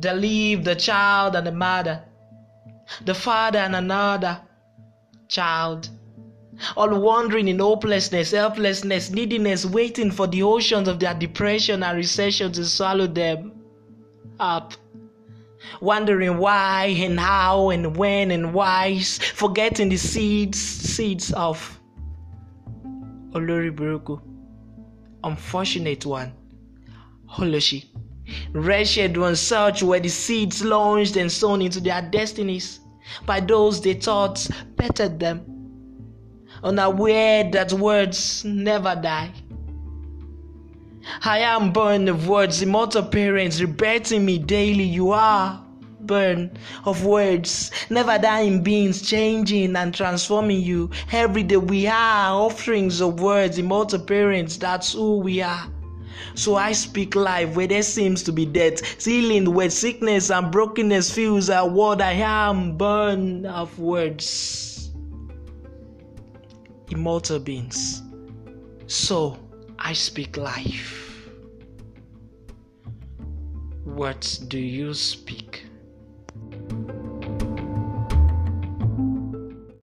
They leave the child and the mother, the father and another child, all wandering in hopelessness, helplessness, neediness, waiting for the oceans of their depression and recession to swallow them up. Wondering why and how and when and why, forgetting the seeds, seeds of Oloriburuku, unfortunate one, Holoshi. Wretched ones, such were the seeds launched and sown into their destinies by those they thought bettered them, unaware that words never die. I am born of words, immortal parents rebirthing me daily. You are born of words, never dying beings changing and transforming you. Every day we are offerings of words, immortal parents, that's who we are. So I speak life where there seems to be death, healing where sickness and brokenness feels a word I am born of words. Immortal beings. So I speak life. What do you speak?